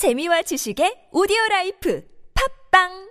재미와 지식의 오디오 라이프. 팟빵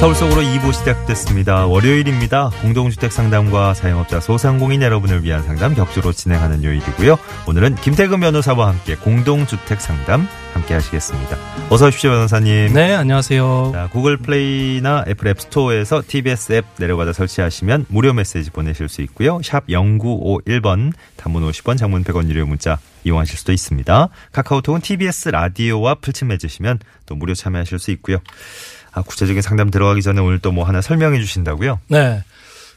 서울 속으로 2부 시작됐습니다. 월요일입니다. 공동주택 상담과 자영업자 소상공인 여러분을 위한 상담 격주로 진행하는 요일이고요. 오늘은 김태근 변호사와 함께 공동주택 상담 함께 하시겠습니다. 어서 오십시오, 변호사님. 네, 안녕하세요. 자, 구글 플레이나 애플 앱 스토어에서 TBS 앱 내려받아 설치하시면 무료 메시지 보내실 수 있고요. 샵 0951번 단문 50원 장문 100원 유료 문자 이용하실 수도 있습니다. 카카오톡은 TBS 라디오와 풀친 맺으시면 또 무료 참여하실 수 있고요. 아, 구체적인 상담 들어가기 전에 오늘 또 뭐 하나 설명해 주신다고요? 네.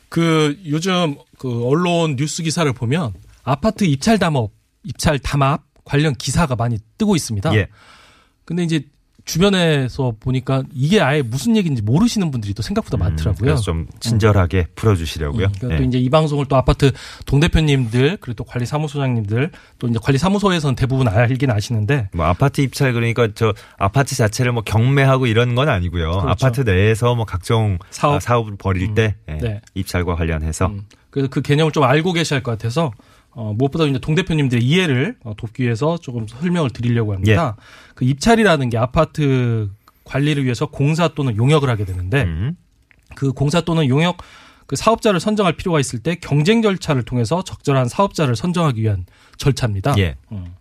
그 요즘 그 언론 뉴스 기사를 보면 아파트 입찰 담업, 입찰 담합 관련 기사가 많이 뜨고 있습니다. 예. 근데 이제 주변에서 보니까 이게 아예 무슨 얘기인지 모르시는 분들이 또 생각보다 많더라고요. 음, 그래서 좀 친절하게 풀어주시려고요. 음, 그러니까 예. 또 이제 이 방송을 또 아파트 동 대표님들 그리고 또 관리 사무소장님들 또 이제 관리 사무소에서는 대부분 알긴 아시는데 뭐 아파트 입찰 그러니까 저 아파트 자체를 뭐 경매하고 이런 건 아니고요. 그렇죠. 아파트 내에서 뭐 각종 사업. 아, 사업을 벌일 음, 때 예, 네. 입찰과 관련해서 음, 그래서 그 개념을 좀 알고 계셔야 할 것 같아서 어, 무엇보다 이제 동 대표님들의 이해를 어, 돕기 위해서 조금 설명을 드리려고 합니다. 예. 그 입찰이라는 게 아파트 관리를 위해서 공사 또는 용역을 하게 되는데 음, 그 공사 또는 용역 그 사업자를 선정할 필요가 있을 때 경쟁 절차를 통해서 적절한 사업자를 선정하기 위한 절차입니다. 예. 음.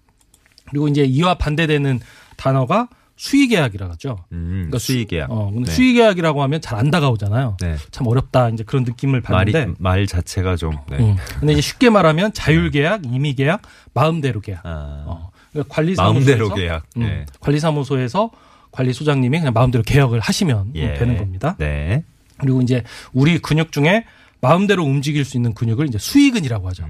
그리고 이제 이와 반대되는 단어가 수의 계약이라고 하죠. 음, 그러니까 수의 계약. 어, 근데 네. 수의 계약이라고 하면 잘 안 다가오잖아요. 네. 참 어렵다 이제 그런 느낌을 말이 받는데 말 자체가 좀 네. 음. 근데 이제 쉽게 말하면 자율 계약, 임의 계약, 마음대로 계약. 아, 어. 그러니까 관리 마음대로 사무소에서 계약. 음, 네. 관리사무소에서 관리 소장님이 그냥 마음대로 개혁을 하시면 예. 되는 겁니다. 네. 그리고 이제 우리 근육 중에 마음대로 움직일 수 있는 근육을 이제 수의근이라고 하죠.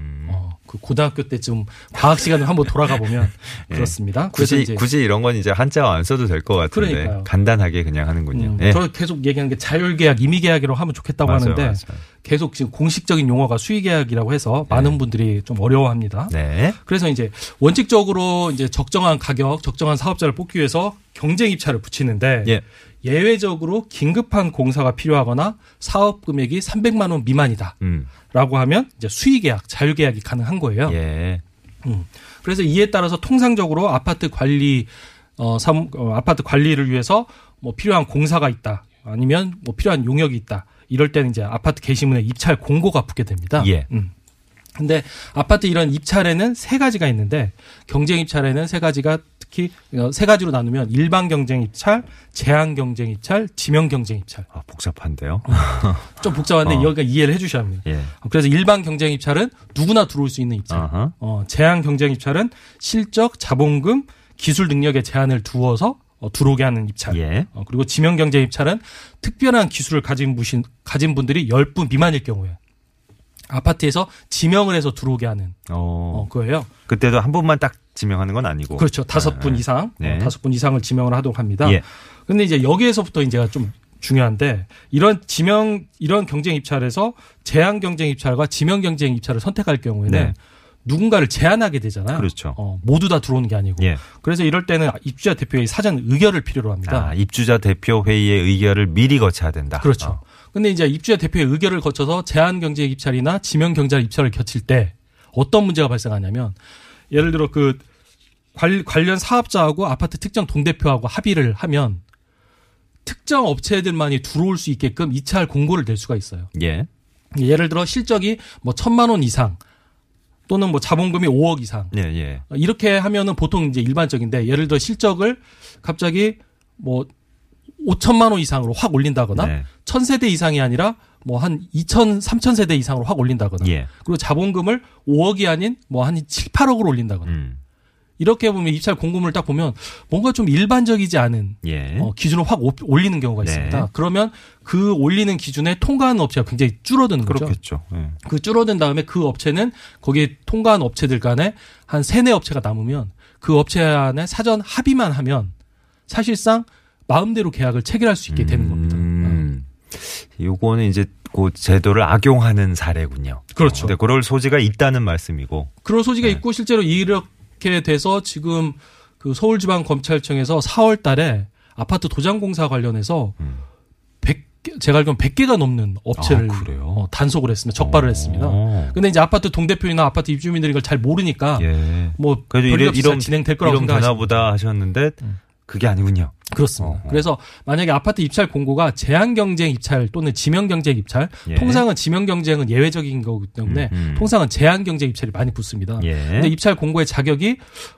그 고등학교 때쯤 과학 시간을 한번 돌아가 보면 예. 그렇습니다. 굳이 굳이 이런 건 이제 한자어 안 써도 될 것 같은데 그러니까요. 간단하게 그냥 하는군요. 음, 예. 저 계속 얘기하는 게 자율계약, 임의계약이라고 하면 좋겠다고 맞아요, 하는데 맞아요. 계속 지금 공식적인 용어가 수의계약이라고 해서 많은 분들이 좀 어려워합니다. 네. 그래서 이제 원칙적으로 이제 적정한 가격, 적정한 사업자를 뽑기 위해서 경쟁 입찰을 붙이는데 예. 예외적으로 긴급한 공사가 필요하거나 사업 금액이 300만 원 미만이다라고 음. 하면 이제 수의 계약, 자율 계약이 가능한 거예요. 예. 음. 그래서 이에 따라서 통상적으로 아파트 관리 어, 사무, 어, 아파트 관리를 위해서 뭐 필요한 공사가 있다. 아니면 뭐 필요한 용역이 있다. 이럴 때는 이제 아파트 게시문에 입찰 공고가 붙게 됩니다. 예. 음. 근데 아파트 이런 입찰에는 세 가지가 있는데 경쟁 입찰에는 세 가지가 특히 어, 세 가지로 나누면 일반 경쟁 입찰, 제한 경쟁 입찰, 지명 경쟁 입찰. 아, 복잡한데요. 좀 복잡한데 어. 여기가 이해를 해주셔야 합니다. 예. 그래서 일반 경쟁 입찰은 누구나 들어올 수 있는 입찰. 아하. 어, 제한 경쟁 입찰은 실적, 자본금, 기술 능력에 제한을 두어서 어, 들어오게 하는 입찰. 예. 어, 그리고 지명 경쟁 입찰은 특별한 기술을 가진 무신 가진 분들이 10분 미만일 경우에 아파트에서 지명을 해서 들어오게 하는 어. 어, 거예요. 그때도 한 분만 딱 지명하는 건 아니고. 그렇죠. 다섯 분 아, 이상, 네. 어, 다섯 분 이상을 지명을 하도록 합니다. 예. 근데 이제 여기에서부터 이제가 좀 중요한데 이런 지명 이런 경쟁 입찰에서 제한 경쟁 입찰과 지명 경쟁 입찰을 선택할 경우에는 네. 누군가를 제한하게 되잖아요. 그렇죠. 어, 모두 다 들어오는 게 아니고. 예. 그래서 이럴 때는 입주자 대표의 사전 의결을 필요로 합니다. 아, 입주자 대표 회의의 의결을 미리 거쳐야 된다. 그렇죠. 어. 근데 이제 입주자 대표의 의결을 거쳐서 제한 경쟁 입찰이나 지명 경쟁 입찰을 겹칠 때 어떤 문제가 발생하냐면 예를 들어 그 관- 관련 사업자하고 아파트 특정 동대표하고 합의를 하면 특정 업체들만이 들어올 수 있게끔 입찰 공고를 낼 수가 있어요. 예. 예를 들어 실적이 뭐 천만 원 이상 또는 뭐 자본금이 5억 이상 예, 예. 이렇게 하면은 보통 이제 일반적인데 예를 들어 실적을 갑자기 뭐 5천만 원 이상으로 확 올린다거나 네. 1000세대 이상이 아니라 뭐 한 2천, 3000세대 이상으로 확 올린다거나 예. 그리고 자본금을 5억이 아닌 뭐 한 7, 8억으로 올린다거나 음. 이렇게 보면 입찰 공고문을 딱 보면 뭔가 좀 일반적이지 않은 예. 어, 기준을 확 오- 올리는 경우가 네. 있습니다. 그러면 그 올리는 기준에 통과하는 업체가 굉장히 줄어드는 거죠. 그렇겠죠. 예. 그 줄어든 다음에 그 업체는 거기에 통과한 업체들 간에 한 세네 업체가 남으면 그 업체 안에 사전 합의만 하면 사실상 마음대로 계약을 체결할 수 있게 되는 겁니다. 음. 요거는 이제 그 제도를 악용하는 사례군요. 그렇죠. 어, 근데 그럴 소지가 있다는 말씀이고. 그런 소지가 네. 있고 실제로 이렇게 돼서 지금 그 서울지방검찰청에서 4월 달에 아파트 도장공사 관련해서 음. 100 제가 알기로는 100개가 넘는 업체를 아? 어, 단속을 했습니다. 적발을 했습니다. 어. 근데 이제 아파트 동대표이나 아파트 입주민들이 이걸 잘 모르니까 예. 뭐 그래도 이런 이런 잘 진행될 거라고 이런 생각하시면 되나보다 하셨는데 그게 아니군요. 그렇습니다. 어허. 그래서 만약에 아파트 입찰 공고가 제한 경쟁 입찰 또는 지명 경쟁 입찰, 예. 통상은 지명 경쟁은 예외적인 거기 때문에 음, 음. 통상은 제한 경쟁 입찰이 많이 붙습니다. 예. 근데 입찰 공고의 자격이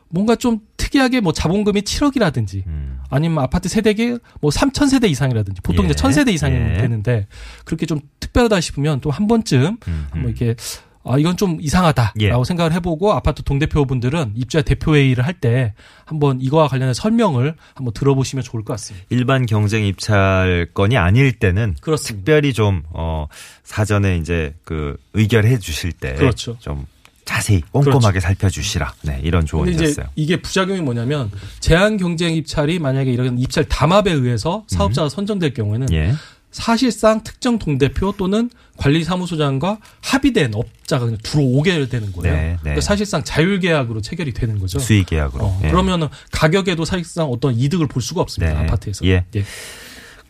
뭔가 좀 특이하게 뭐 자본금이 7억이라든지 음. 아니면 아파트 세대기 뭐 3천 세대 이상이라든지 보통 예. 이제 1000세대 이상이면 예. 되는데 그렇게 좀 특별하다 싶으면 또 한 번쯤 음, 한번 이렇게 아 이건 좀 이상하다라고 예. 생각을 해보고 아파트 동대표분들은 입주자 대표회의를 할 때 한번 이거와 관련해 설명을 한번 들어보시면 좋을 것 같습니다. 일반 경쟁 입찰 건이 아닐 때는 그렇습니다. 특별히 좀 어, 사전에 이제 그 의결해 주실 때좀 그렇죠. 자세히 꼼꼼하게 살펴주시라. 네, 이런 조언이었어요. 이게 부작용이 뭐냐면 제한 경쟁 입찰이 만약에 이런 입찰 담합에 의해서 사업자가 선정될 경우에는 음. 예. 사실상 특정 동대표 또는 관리사무소장과 합의된 업자가 그냥 들어오게 되는 거예요. 네, 네. 그러니까 사실상 자율계약으로 체결이 되는 거죠. 수의 계약으로. 어, 예. 그러면은 가격에도 사실상 어떤 이득을 볼 수가 없습니다. 네. 아파트에서. 예.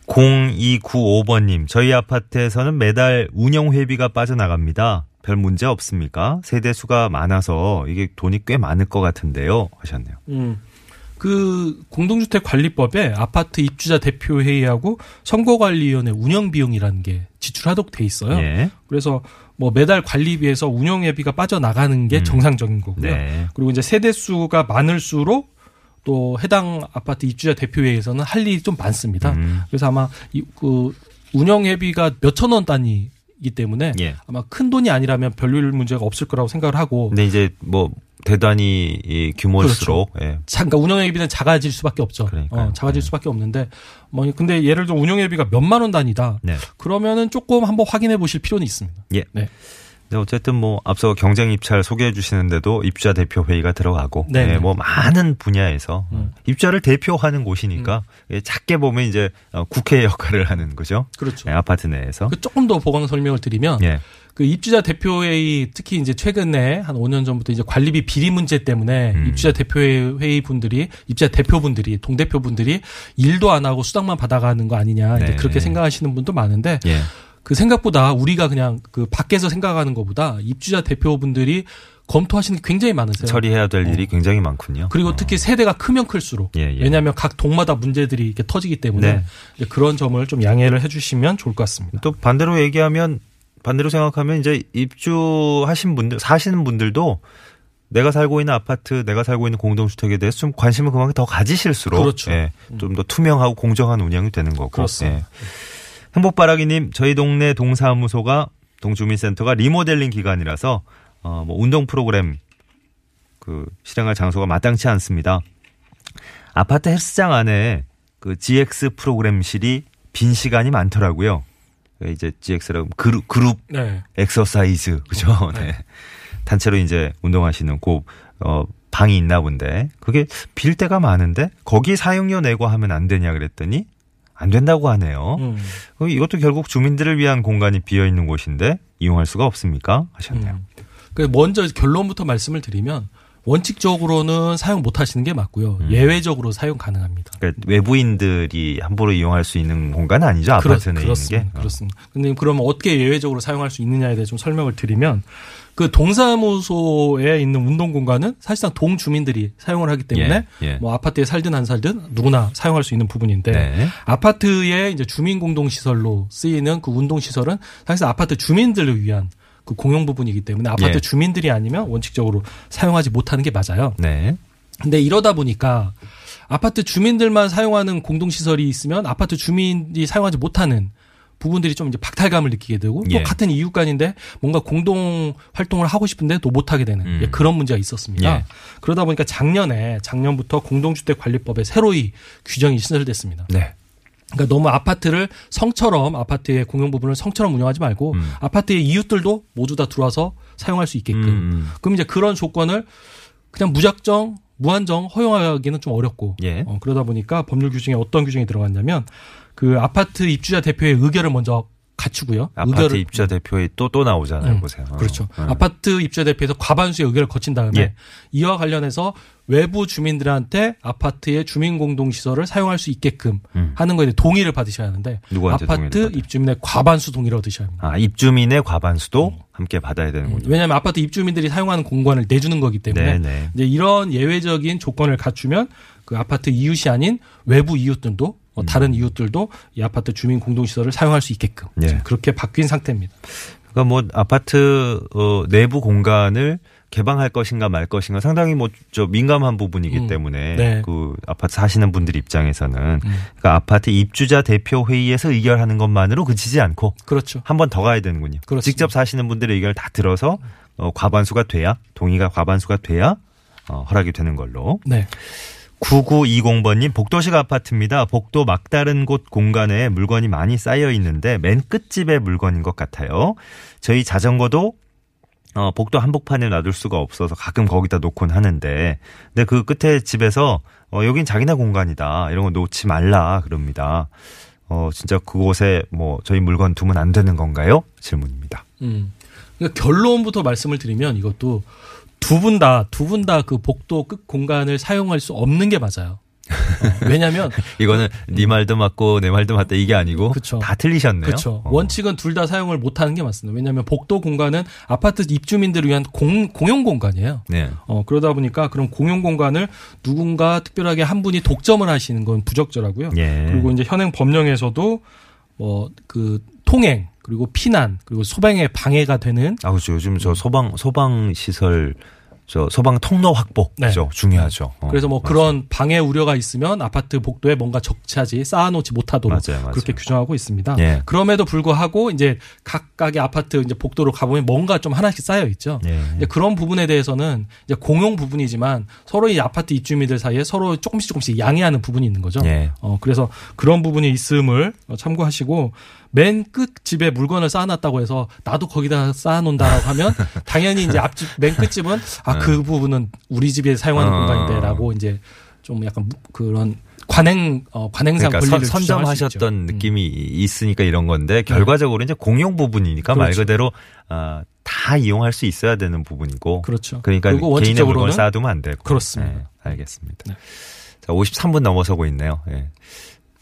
0295번님, 저희 아파트에서는 매달 운영 회비가 빠져나갑니다. 별 문제 없습니까? 세대수가 많아서 이게 돈이 꽤 많을 것 같은데요. 하셨네요. 음. 그 공동주택 관리법에 아파트 입주자 대표 회의하고 선거관리위원회 운영 비용이라는 게 지출 하도록 돼 있어요. 예. 그래서 뭐 매달 관리비에서 운영회비가 빠져나가는 게 음. 정상적인 거고요. 네. 그리고 이제 세대 수가 많을수록 또 해당 아파트 입주자 대표회에서는 할 일이 좀 많습니다. 음. 그래서 아마 이, 그 운영회비가 몇천 원 단위 이기 때문에 예. 아마 큰 돈이 아니라면 별일 문제가 없을 거라고 생각을 하고 근데 이제 뭐 대단히 이 규모일수록 예. 잠깐 운영회비는 작아질 수밖에 없죠. 어, 작아질 네. 수밖에 없는데 뭐 근데 예를 들어 운영회비가 몇만 원 단위다. 네. 그러면은 조금 한번 확인해 보실 필요는 있습니다. 예. 네. 근데 어쨌든 뭐 앞서 경쟁 입찰 소개해 주시는데도 입주자 대표 회의가 들어가고 네네. 예, 뭐 많은 분야에서 음. 입주자를 대표하는 곳이니까 예, 작게 보면 이제 어, 국회 역할을 하는 거죠. 그렇죠. 예, 아파트 내에서. 그 조금 더 보강 설명을 드리면 예. 그 입주자 대표회의 특히 이제 최근에 한 5년 전부터 이제 관리비 비리 문제 때문에 음. 입주자 대표회의 회의 분들이 입주자 대표분들이 동대표분들이 일도 안 하고 수당만 받아가는 거 아니냐 이제 네. 그렇게 생각하시는 분도 많은데 예. 그 생각보다 우리가 그냥 그 밖에서 생각하는 것보다 입주자 대표분들이 검토하시는 게 굉장히 많으세요. 처리해야 될 일이 굉장히 많군요. 그리고 어. 특히 세대가 크면 클수록 예, 예. 왜냐하면 각 동마다 문제들이 이렇게 터지기 때문에 네. 그런 점을 좀 양해를 해주시면 좋을 것 같습니다. 또 반대로 얘기하면 반대로 생각하면 이제 입주하신 분들 사시는 분들도 내가 살고 있는 아파트, 내가 살고 있는 공동주택에 대해서 좀 관심을 그만큼 더 가지실수록 그렇죠. 예, 좀더 투명하고 공정한 운영이 되는 거고. 그렇습니다. 예. 행복바라기님, 저희 동네 동사무소가 동주민센터가 리모델링 기간이라서 어, 뭐 운동 프로그램 그 실행할 장소가 마땅치 않습니다. 아파트 헬스장 안에 그 GX 프로그램실이 빈 시간이 많더라고요. 이제 GX라고 그룹, 그룹 네. 엑서사이즈 그죠? 네. 네. 단체로 이제 운동하시는 그 어, 방이 있나 본데 그게 빌 때가 많은데 거기 사용료 내고 하면 안 되냐 그랬더니 안 된다고 하네요. 음. 어, 이것도 결국 주민들을 위한 공간이 비어 있는 곳인데 이용할 수가 없습니까? 하셨네요. 음. 그 먼저 결론부터 말씀을 드리면 원칙적으로는 사용 못 하시는 게 맞고요. 음. 예외적으로 사용 가능합니다. 그러니까 외부인들이 함부로 이용할 수 있는 공간은 아니죠. 아파트 내에 있는 그렇습니다. 게. 어. 그렇습니다. 근데 그러면 어떻게 예외적으로 사용할 수 있느냐에 대해 좀 설명을 드리면 그 동사무소에 있는 운동 공간은 사실상 동 주민들이 사용을 하기 때문에 예, 예. 뭐 아파트에 살든 안 살든 누구나 사용할 수 있는 부분인데 네. 아파트의 이제 주민 공동 시설로 쓰이는 그 운동 시설은 사실상 아파트 주민들을 위한 그 공용 부분이기 때문에 아파트 예. 주민들이 아니면 원칙적으로 사용하지 못하는 게 맞아요. 네. 근데 이러다 보니까 아파트 주민들만 사용하는 공동시설이 있으면 아파트 주민이 사용하지 못하는 부분들이 좀 이제 박탈감을 느끼게 되고 예. 또 같은 이웃 간인데 뭔가 공동 활동을 하고 싶은데 또 못하게 되는 음. 예, 그런 문제가 있었습니다. 예. 그러다 보니까 작년에 작년부터 공동주택관리법에 새로이 규정이 신설됐습니다. 네. 그러니까 너무 아파트를 성처럼 아파트의 공용 부분을 성처럼 운영하지 말고 음. 아파트의 이웃들도 모두 다 들어와서 사용할 수 있게끔 음. 그럼 이제 그런 조건을 그냥 무작정 무한정 허용하기는 좀 어렵고 예. 어, 그러다 보니까 법률 규정에 어떤 규정이 들어갔냐면 그 아파트 입주자 대표의 의결을 먼저 갖추고요. 아파트 의결을 입주자 대표에 또또 나오잖아요. 음, 보세요. 그렇죠. 어. 아파트 입주자 대표에서 과반수의 의결을 거친 다음에 예. 이와 관련해서 외부 주민들한테 아파트의 주민 공동 시설을 사용할 수 있게끔 음. 하는 거에 대해 동의를 받으셔야 하는데 아파트? 입주민의 과반수 동의를 얻으셔야 합니다. 아, 입주민의 과반수도 음. 함께 받아야 되는군요. 왜냐하면 아파트 입주민들이 사용하는 공간을 내주는 거기 때문에 네네. 이제 이런 예외적인 조건을 갖추면 그 아파트 이웃이 아닌 외부 이웃들도 어, 다른 이웃들도 이 아파트 주민 공동시설을 사용할 수 있게끔 음. 예. 지금 그렇게 바뀐 상태입니다. 그러니까 뭐 아파트 어, 내부 공간을 개방할 것인가 말 것인가 상당히 뭐 저 민감한 부분이기 음. 때문에 네. 그 아파트 사시는 분들 입장에서는 음. 그러니까 아파트 입주자 대표 회의에서 의결하는 것만으로 그치지 않고 그렇죠. 한 번 더 가야 되는군요. 그렇습니다. 직접 사시는 분들의 의견을 다 들어서 어, 과반수가 돼야 동의가 과반수가 돼야 어, 허락이 되는 걸로. 네. 9920번님, 복도식 아파트입니다. 복도 막다른 곳 공간에 물건이 많이 쌓여 있는데 맨 끝집에 물건인 것 같아요. 저희 자전거도 어, 복도 한복판에 놔둘 수가 없어서 가끔 거기다 놓곤 하는데, 근데 그 끝에 집에서 어, 여긴 자기네 공간이다. 이런 거 놓지 말라 그럽니다. 어, 진짜 그곳에 뭐 저희 물건 두면 안 되는 건가요? 질문입니다. 음. 그러니까 결론부터 말씀을 드리면 이것도 두 분 다 두 분 다 그 복도 끝 공간을 사용할 수 없는 게 맞아요. 어, 왜냐하면 이거는 네 말도 맞고 내 말도 맞다 이게 아니고 그쵸. 다 틀리셨네요. 그렇죠. 어. 원칙은 둘 다 사용을 못 하는 게 맞습니다. 왜냐하면 복도 공간은 아파트 입주민들을 위한 공, 공용 공간이에요. 네. 어, 그러다 보니까 그런 공용 공간을 누군가 특별하게 한 분이 독점을 하시는 건 부적절하고요. 예. 그리고 이제 현행 법령에서도 뭐그 통행 그리고 피난 그리고 소방에 방해가 되는 아, 그렇죠. 요즘 저 소방 소방 시설 저 소방 통로 확보 네. 그죠 중요하죠. 어, 그래서 뭐 맞아요. 그런 방해 우려가 있으면 아파트 복도에 뭔가 적차지 쌓아놓지 못하도록 맞아요, 맞아요. 그렇게 규정하고 있습니다. 예. 그럼에도 불구하고 이제 각각의 아파트 이제 복도로 가보면 뭔가 좀 하나씩 쌓여 있죠. 예. 이제 그런 부분에 대해서는 이제 공용 부분이지만 서로 이 아파트 입주민들 사이에 서로 조금씩 조금씩 양해하는 부분이 있는 거죠. 예. 어, 그래서 그런 부분이 있음을 어, 참고하시고 맨 끝 집에 물건을 쌓아놨다고 해서 나도 거기다 쌓아놓는다라고 하면 당연히 이제 앞집 맨 끝집은 아 그 부분은 우리 집에 사용하는 어. 공간인데라고 이제 좀 약간 무- 그런 관행 어, 관행상 그러니까 선, 권리를. 선점하셨던 음. 느낌이 있으니까 이런 건데 결과적으로 이제 공용 부분이니까 말 그렇죠. 그대로 아, 다 이용할 수 있어야 되는 부분이고 그렇죠. 그러니까 개인의 물건을 쌓아두면 안 되고 그렇습니다. 네, 알겠습니다. 네. 자, 53분 넘어서고 있네요. 예.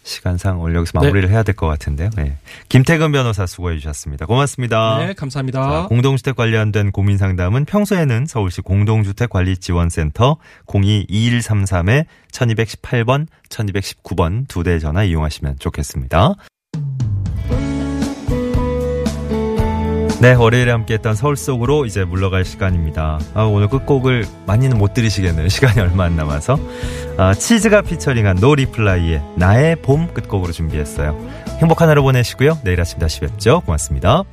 시간상 오늘 여기서 마무리를 해야 될 것 같은데요. 예. 김태근 변호사 수고해 주셨습니다. 고맙습니다. 네, 자, 감사합니다. 공동주택 관련된 고민 상담은 평소에는 서울시 공동주택관리지원센터 022133에 1218번, 1219번 두 대 전화 이용하시면 좋겠습니다. 네, 월요일에 함께했던 서울 속으로 이제 물러갈 시간입니다. 아, 오늘 끝곡을 많이는 못 들으시겠네요. 시간이 얼마 안 남아서. 아, 치즈가 피처링한 노 리플라이의 나의 봄 끝곡으로 준비했어요. 행복한 하루 보내시고요. 내일 아침 다시 뵙죠. 고맙습니다.